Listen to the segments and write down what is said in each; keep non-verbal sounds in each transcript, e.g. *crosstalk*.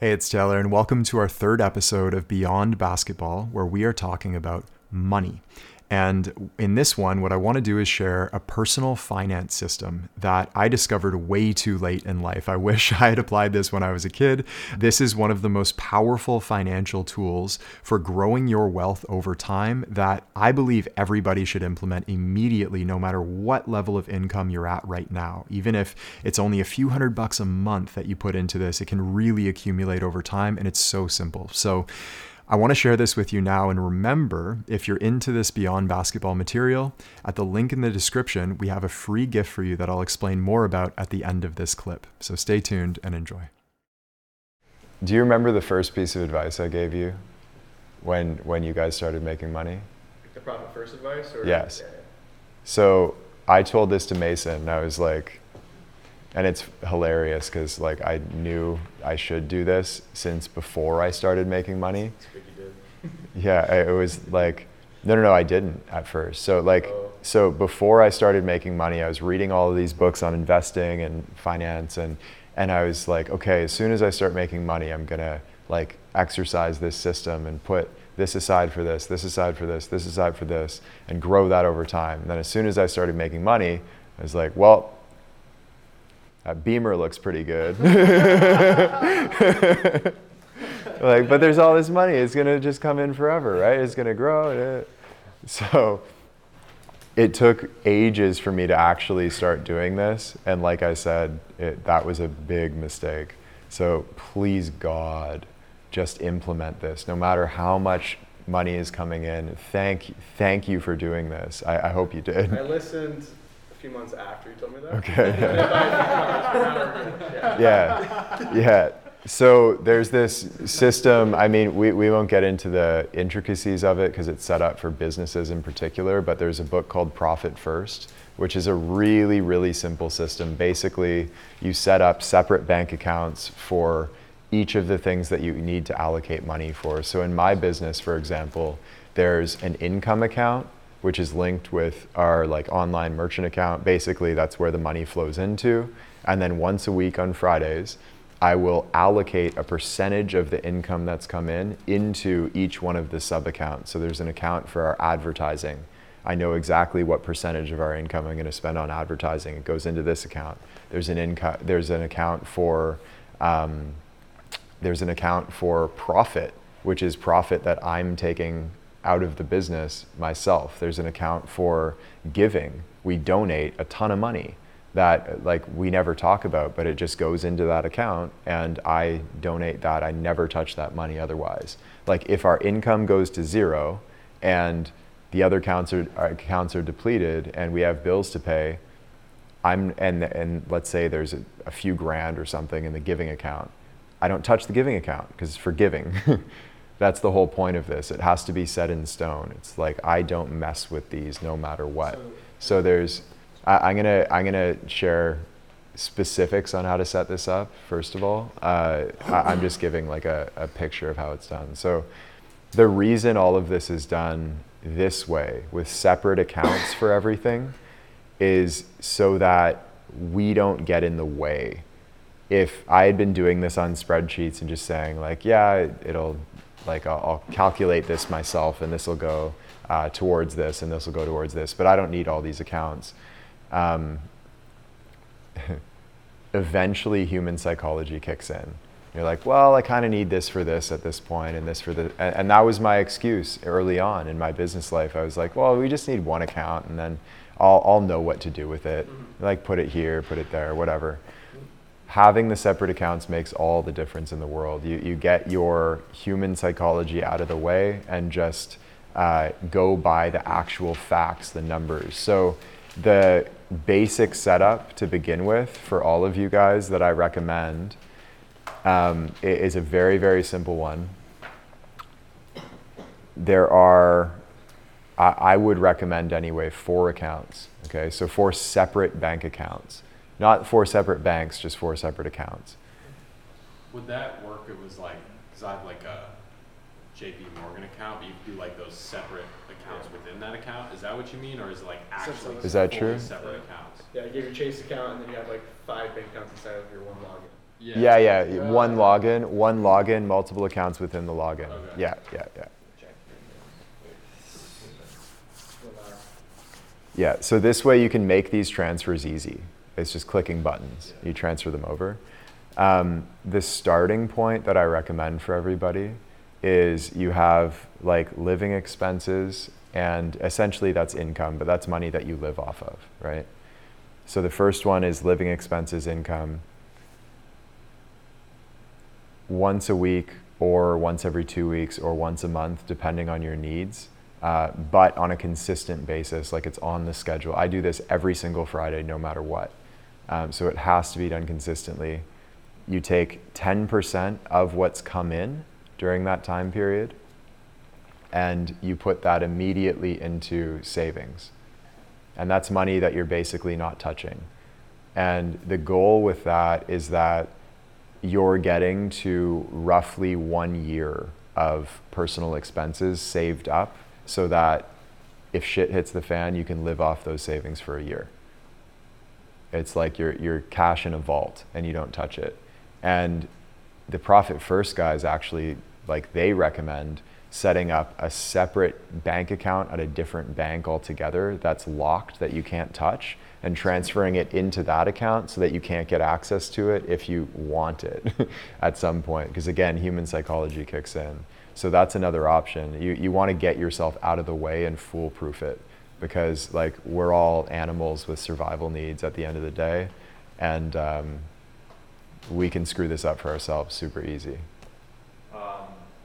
Hey, it's Taylor, and welcome to our third episode of Beyond Basketball, where we are talking about money. And in this one, what I want to do is share a personal finance system that I discovered way too late in life. I *laughs* wish I had applied this when I was a kid. This is one of the most powerful financial tools for growing your wealth over time that I believe everybody should implement immediately, no matter what level of income you're at right now. Even if it's only a few hundred bucks a month that you put into this, it can really accumulate over time, and it's so simple. So, I want to share this with you now. And remember, if you're into this Beyond Basketball material, at the link in the description, we have a free gift for you that I'll explain more about at the end of this clip. So stay tuned and enjoy. Do you remember the first piece of advice I gave you when, when you guys started making money? The profit first advice? Or? Yes. So I told this to Mason, and I was like, and it's hilarious because like I knew I should do this since before I started making money. *laughs* yeah, it was like, no, no, no, I didn't at first. So like, oh. so before I started making money, I was reading all of these books on investing and finance, and and I was like, okay, as soon as I start making money, I'm gonna like exercise this system and put this aside for this, this aside for this, this aside for this, and grow that over time. And then as soon as I started making money, I was like, well, that Beamer looks pretty good. *laughs* like, but there's all this money. It's gonna just come in forever, right? It's gonna grow. *laughs* So it took ages for me to actually start doing this, and like I said, it, that was a big mistake. So please God, just implement this. No matter how much money is coming in, thank thank you for doing this. I, I hope you did. I listened few months after you told me that. Okay. *laughs* yeah. yeah. Yeah. So there's this system. I mean, we, we won't get into the intricacies of it because it's set up for businesses in particular, but there's a book called Profit First, which is a really, really simple system. Basically, you set up separate bank accounts for each of the things that you need to allocate money for. So in my business, for example, there's an income account which is linked with our like online merchant account. Basically, that's where the money flows into. And then once a week on Fridays, I will allocate a percentage of the income that's come in into each one of the sub accounts. So there's an account for our advertising. I know exactly what percentage of our income I'm going to spend on advertising. It goes into this account. There's an. There's an account for. Um, there's an account for profit, which is profit that I'm taking out of the business myself. There's an account for giving. We donate a ton of money that like we never talk about, but it just goes into that account and I donate that. I never touch that money otherwise. Like if our income goes to zero and the other accounts are, accounts are depleted and we have bills to pay, I'm and and let's say there's a, a few grand or something in the giving account. I don't touch the giving account because it's for giving. *laughs* that's the whole point of this. It has to be set in stone. It's like I don't mess with these no matter what. So, so there's, I, am gonna I'm gonna share specifics on how to set this up. First of all, uh, I, am just giving like a, a picture of how it's done. So the reason all of this is done this way with separate accounts for everything is so that we don't get in the way if I had been doing this on spreadsheets and just saying like, yeah, it'll like I'll, I'll calculate this myself and this will go uh, towards this and this will go towards this, but I don't need all these accounts. Um, *laughs* eventually human psychology kicks in. You're like, well, I kind of need this for this at this point and this for the, and, and, that was my excuse early on in my business life. I was like, well, we just need one account and then I'll, I'll know what to do with it. Mm-hmm. Like put it here, put it there, whatever having the separate accounts makes all the difference in the world. You, you get your human psychology out of the way and just uh, go by the actual facts, the numbers. So, the basic setup to begin with for all of you guys that I recommend um, is a very, very simple one. There are, I, I would recommend anyway, four accounts. Okay, so four separate bank accounts. Not four separate banks, just four separate accounts. Would that work? It was like, because I have like a JP Morgan account, but you do like those separate accounts within that account. Is that what you mean, or is it like actually is that true? Separate accounts. Yeah, you have your Chase account, and then you have like five bank accounts inside of your one login. Yeah, yeah. Yeah. Uh, one login, one login, multiple accounts within the login. Okay. Yeah, yeah, yeah. Yeah, so this way you can make these transfers easy. It's just clicking buttons. You transfer them over. Um, the starting point that I recommend for everybody is you have like living expenses, and essentially that's income, but that's money that you live off of, right? So the first one is living expenses income. Once a week, or once every two weeks, or once a month, depending on your needs uh, but on a consistent basis, like it's on the schedule. I do this every single Friday, no matter what. Um, so it has to be done consistently. You take 10% of what's come in during that time period, and you put that immediately into savings. And that's money that you're basically not touching. And the goal with that is that you're getting to roughly one year of personal expenses saved up so that if shit hits the fan, you can live off those savings for a year. It's like you're, you're cash in a vault and you don't touch it. And the Profit First guys actually, like, they recommend setting up a separate bank account at a different bank altogether that's locked that you can't touch and transferring it into that account so that you can't get access to it if you want it *laughs* at some point. Because again, human psychology kicks in. So that's another option. You, you want to get yourself out of the way and foolproof it because like we're all animals with survival needs at the end of the day. And um, we can screw this up for ourselves super easy. Um,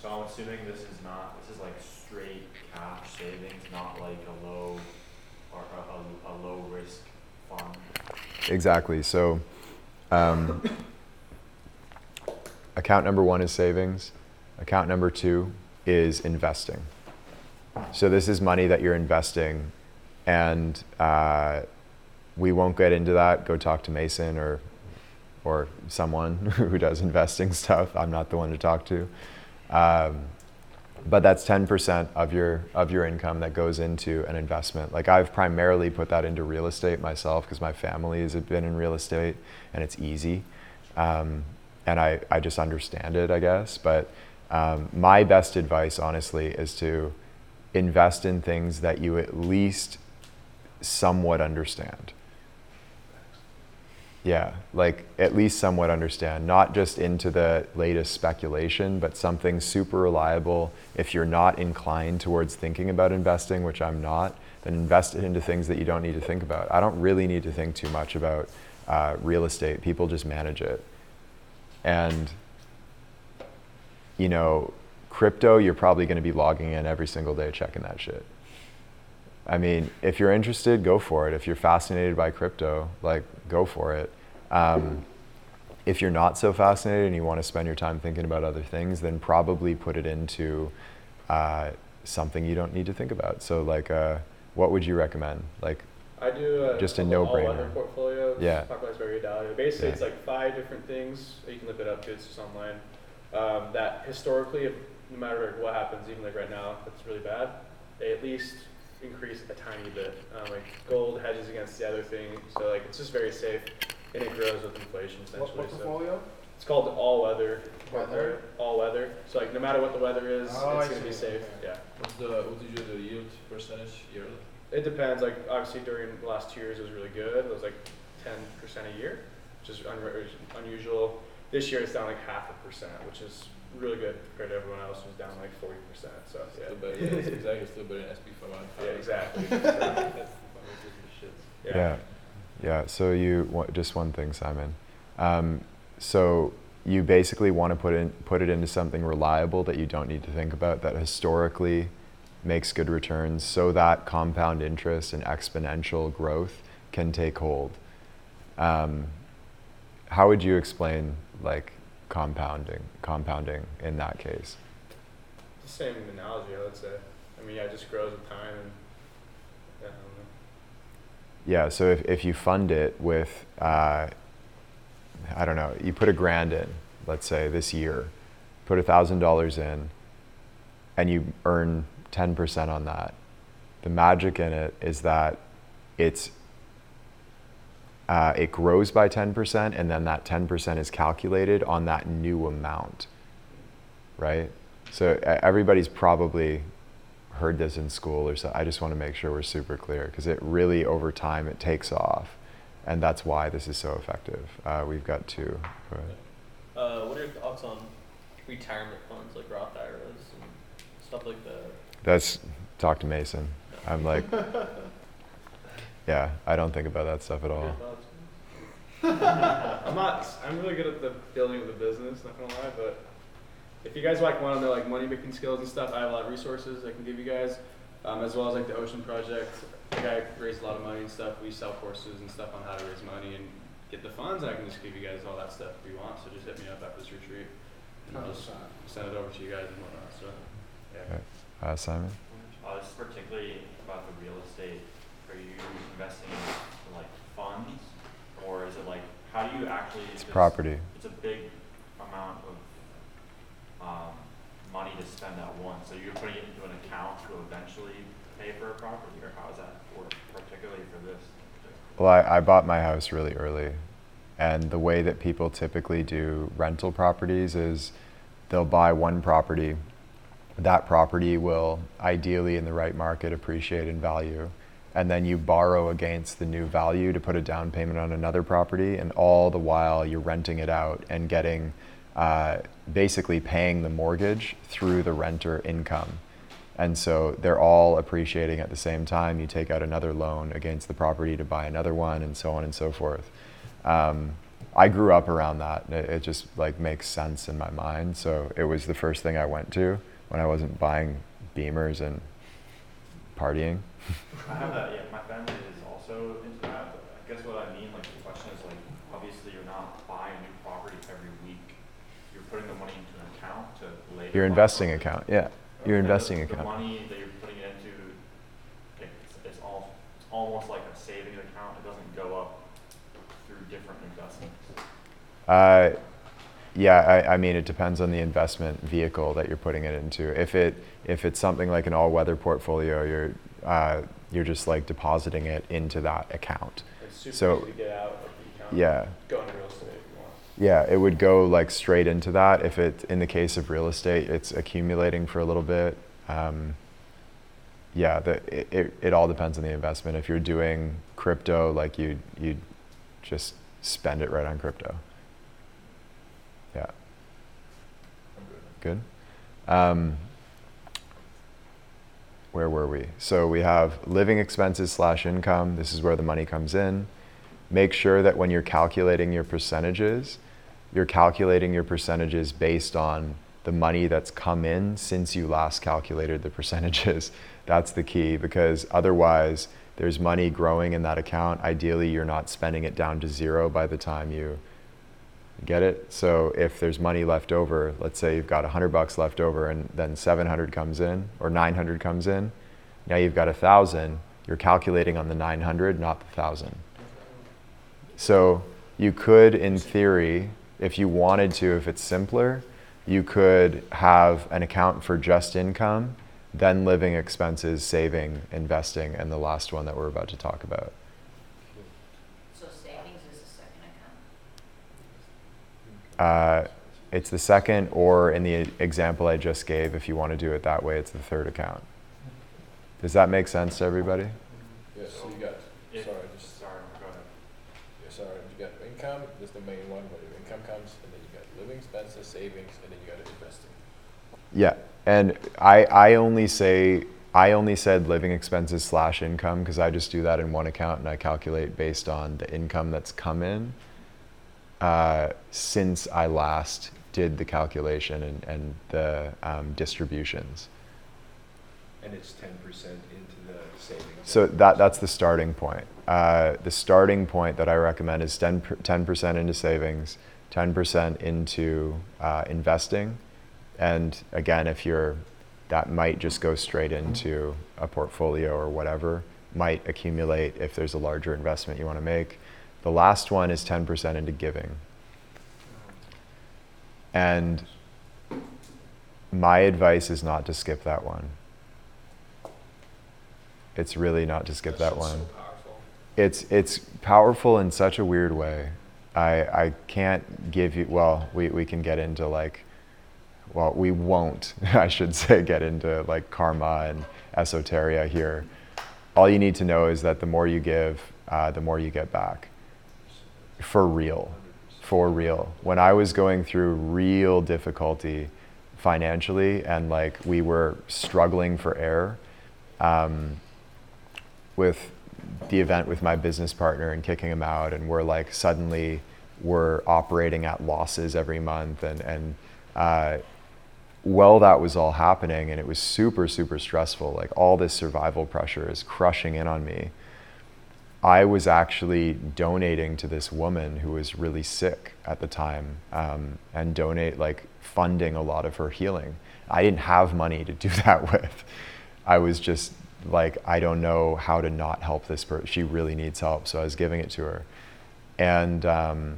so I'm assuming this is not, this is like straight cash savings, not like a low or a, a, a low risk fund. Exactly. So, um, account number one is savings. Account number two is investing. So, this is money that you're investing, and uh, we won't get into that. Go talk to Mason or, or someone *laughs* who does investing stuff. I'm not the one to talk to. Um, but that's 10% of your of your income that goes into an investment like i've primarily put that into real estate myself because my family has been in real estate and it's easy um, and I, I just understand it i guess but um, my best advice honestly is to invest in things that you at least somewhat understand yeah, like at least somewhat understand, not just into the latest speculation, but something super reliable. If you're not inclined towards thinking about investing, which I'm not, then invest it into things that you don't need to think about. I don't really need to think too much about uh, real estate. People just manage it. And, you know, crypto, you're probably going to be logging in every single day checking that shit. I mean, if you're interested, go for it. If you're fascinated by crypto, like, go for it. Um, if you're not so fascinated and you want to spend your time thinking about other things, then probably put it into uh, something you don't need to think about. So, like, uh, what would you recommend? Like, I do a, Just a a no-brainer. portfolio. Yeah. Popularized by Ray Basically, Yeah. it's like five different things. You can look it up. It's just online. Um, that historically, if, no matter what happens, even like right now, it's really bad. They at least increase a tiny bit. Um, like gold hedges against the other thing, so like it's just very safe, and it grows with inflation essentially. what so portfolio? it's called all weather. Weather? All weather. So like no matter what the weather is, Oh, it's I gonna be safe. Okay. Yeah. What's the, what's usually the yield percentage yearly? It depends. Like obviously during the last two years it was really good. It was like ten percent a year, which is unre- unusual. This year it's down like half a percent, which is really good compared to everyone else who's down like forty percent. So Still yeah. better, yeah, it's exactly, still better than SP five hundred. Yeah, exactly. *laughs* yeah. Yeah, so you, wa- just one thing, Simon. Um, so you basically want to put, in, put it into something reliable that you don't need to think about, that historically makes good returns, so that compound interest and exponential growth can take hold. Um, how would you explain like compounding, compounding in that case? The same analogy, I would say. I mean, yeah, it just grows with time and. Yeah, I don't know. Yeah, so if, if you fund it with, uh, I don't know, you put a grand in, let's say this year, put a thousand dollars in, and you earn 10% on that. The magic in it is that it's uh, it grows by 10%, and then that 10% is calculated on that new amount, right? So everybody's probably heard this in school or so. I just want to make sure we're super clear because it really, over time, it takes off. And that's why this is so effective. Uh, we've got two. Go. Uh, what are your thoughts on retirement funds like Roth IRAs and stuff like that? That's talk to Mason. I'm like, *laughs* yeah, I don't think about that stuff at all. Good thoughts? I'm not. I'm really good at the building of the business. Not gonna lie, but if you guys like want to know like money making skills and stuff, I have a lot of resources I can give you guys, um, as well as like the Ocean Project. The guy raised a lot of money and stuff. We sell courses and stuff on how to raise money and get the funds. And I can just give you guys all that stuff if you want. So just hit me up after this retreat, and I'll just send it over to you guys and whatnot. So yeah. Uh, Simon? Uh, this is particularly about the real estate. Are you investing in like funds, or is it like how do you actually? It's property. It's a big amount of um, money to spend at once. So you're putting it into an account to eventually pay for a property, or how does that work, particularly for this? Well, I, I bought my house really early. And the way that people typically do rental properties is they'll buy one property. That property will ideally, in the right market, appreciate in value. And then you borrow against the new value to put a down payment on another property. And all the while, you're renting it out and getting uh, basically paying the mortgage through the renter income. And so they're all appreciating at the same time. You take out another loan against the property to buy another one, and so on and so forth. Um, I grew up around that. It, it just like makes sense in my mind. So it was the first thing I went to when I wasn't buying Beamers and partying. I have that. Yeah, my family is also into that. But I guess what I mean, like the question is like, obviously you're not buying a new property every week. You're putting the money into an account to later. Your buy investing property. account, yeah. Your And the- investing the, account. money that you're putting it into, it's, it's, all, it's almost like a savings account. It doesn't go up through different investments. Uh, yeah, I, I mean, it depends on the investment vehicle that you're putting it into. If it if it's something like an all-weather portfolio, you're uh, you're just like depositing it into that account. It's super So- easy to get out of the account. Yeah, Go into real estate if you want. yeah, it would go like straight into that. If it in the case of real estate, it's accumulating for a little bit. Um, yeah, the, it, it, it all depends on the investment. If you're doing crypto, like you you just spend it right on crypto. Yeah. Good. Um, where were we? So we have living expenses slash income. This is where the money comes in. Make sure that when you're calculating your percentages, you're calculating your percentages based on the money that's come in since you last calculated the percentages. *laughs* That's the key because otherwise, there's money growing in that account. Ideally, you're not spending it down to zero by the time you Get it? So if there's money left over, let's say you've got 100 bucks left over and then 700 comes in or 900 comes in, now you've got a 1000, you're calculating on the 900, not the 1000. So you could in theory, if you wanted to, if it's simpler, you could have an account for just income, then living expenses, saving, investing, and the last one that we're about to talk about. So savings is the second account? Uh, it's the second, or in the example I just gave, if you want to do it that way, it's the third account. Does that make sense to everybody? Yeah, so you got, If- sorry, just, Sorry, go ahead. yeah, sorry, you got income, that's the main one, where your income comes, and then you got living expenses, savings, and then you got investing. Yeah, and I, I only say I only said living expenses slash income because I just do that in one account and I calculate based on the income that's come in uh, since I last did the calculation and, and the um, distributions. And it's ten percent into the savings. So that that's the starting point. Uh, the starting point that I recommend is 10 percent into savings, ten percent into uh, investing, and again, if you're that might just go straight into a portfolio or whatever. Might accumulate if there's a larger investment you want to make. The last one is ten percent into giving. And my advice is not to skip that one. It's really not to skip that one. it's it's powerful in such a weird way. I I can't give you well, we, we can get into like well, we won't, *laughs* I should say, get into like karma and esoteria here. All you need to know is that the more you give, uh, the more you get back. For real. For real. When I was going through real difficulty financially and like we were struggling for air um, with the event with my business partner and kicking him out, and we're like suddenly we're operating at losses every month and, and uh, while that was all happening and it was super super stressful like all this survival pressure is crushing in on me i was actually donating to this woman who was really sick at the time um, and donate like funding a lot of her healing. I didn't have money to do *laughs* that with. I was just like i don't know how to not help this person she really needs help so i was giving it to her. And um,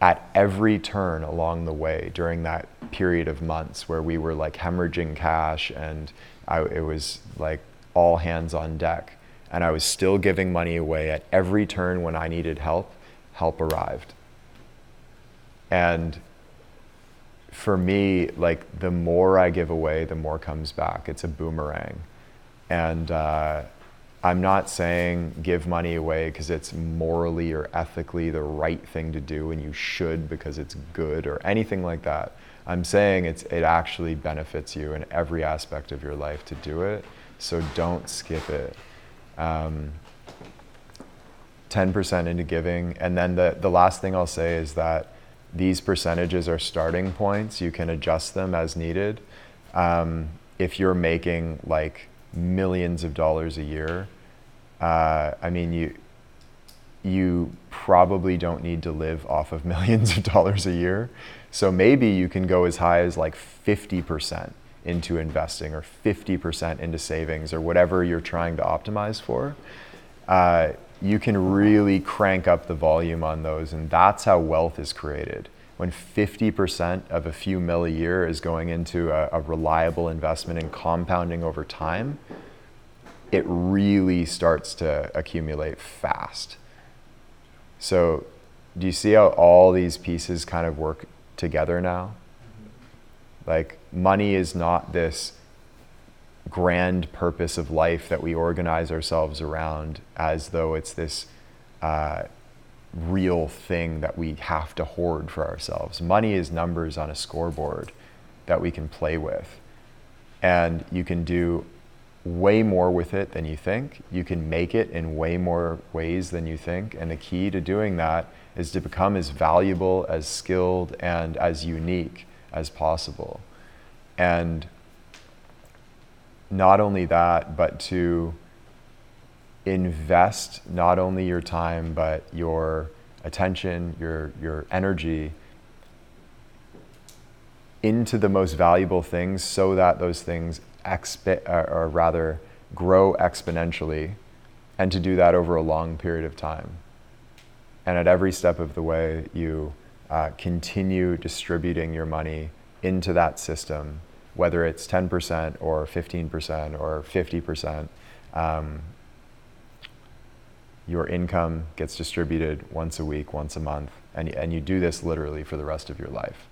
at every turn along the way during that period of months where we were like hemorrhaging cash and I, it was like all hands on deck and i was still giving money away at every turn when i needed help help arrived and for me like the more i give away the more comes back it's a boomerang and uh, I'm not saying give money away because it's morally or ethically the right thing to do and you should because it's good or anything like that. I'm saying it's, it actually benefits you in every aspect of your life to do it. So don't skip it. Um, 10% into giving. And then the, the last thing I'll say is that these percentages are starting points. You can adjust them as needed. Um, if you're making like millions of dollars a year, uh, I mean, you you probably don't need to live off of *laughs* millions of dollars a year. So maybe you can go as high as like 50% into investing or 50% into savings or whatever you're trying to optimize for. Uh, you can really crank up the volume on those, and that's how wealth is created. When 50% of a few mil a year is going into a, a reliable investment and compounding over time, it really starts to accumulate fast. So, do you see how all these pieces kind of work together now? Like, money is not this grand purpose of life that we organize ourselves around as though it's this uh, real thing that we have to hoard for ourselves. Money is numbers on a scoreboard that we can play with. And you can do way more with it than you think. You can make it in way more ways than you think. And the key to doing that is to become as valuable, as skilled, and as unique as possible. And not only that, but to invest not only your time, but your attention, your, your energy into the most valuable things so that those things exp- or rather grow exponentially and to do that over a long period of time. And at every step of the way, you uh, continue distributing your money into that system, whether it's 10% or 15% or 50%. Um, your income gets distributed once a week, once a month, and, and you do this literally for the rest of your life.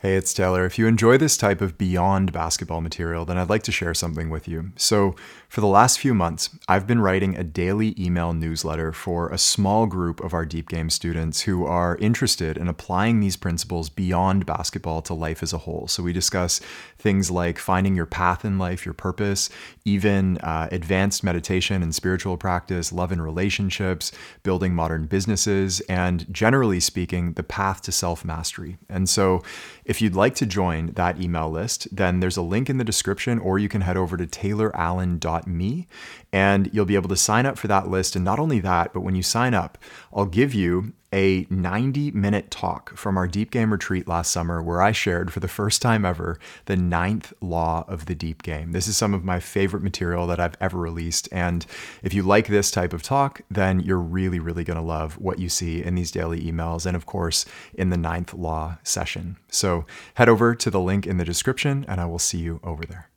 Hey, it's Taylor. If you enjoy this type of beyond basketball material, then I'd like to share something with you. So, for the last few months, I've been writing a daily email newsletter for a small group of our DeepGame students who are interested in applying these principles beyond basketball to life as a whole. So, we discuss things like finding your path in life, your purpose, even uh, advanced meditation and spiritual practice, love and relationships, building modern businesses, and generally speaking, the path to self mastery. And so, if you'd like to join that email list, then there's a link in the description, or you can head over to taylorallan.me and you'll be able to sign up for that list. And not only that, but when you sign up, I'll give you a 90 minute talk from our DeepGame retreat last summer where I shared for the first time ever the ninth law of the DeepGame. This is some of my favorite material that I've ever released. And if you like this type of talk, then you're really, really going to love what you see in these daily emails and, of course, in the ninth law session. So head over to the link in the description and I will see you over there.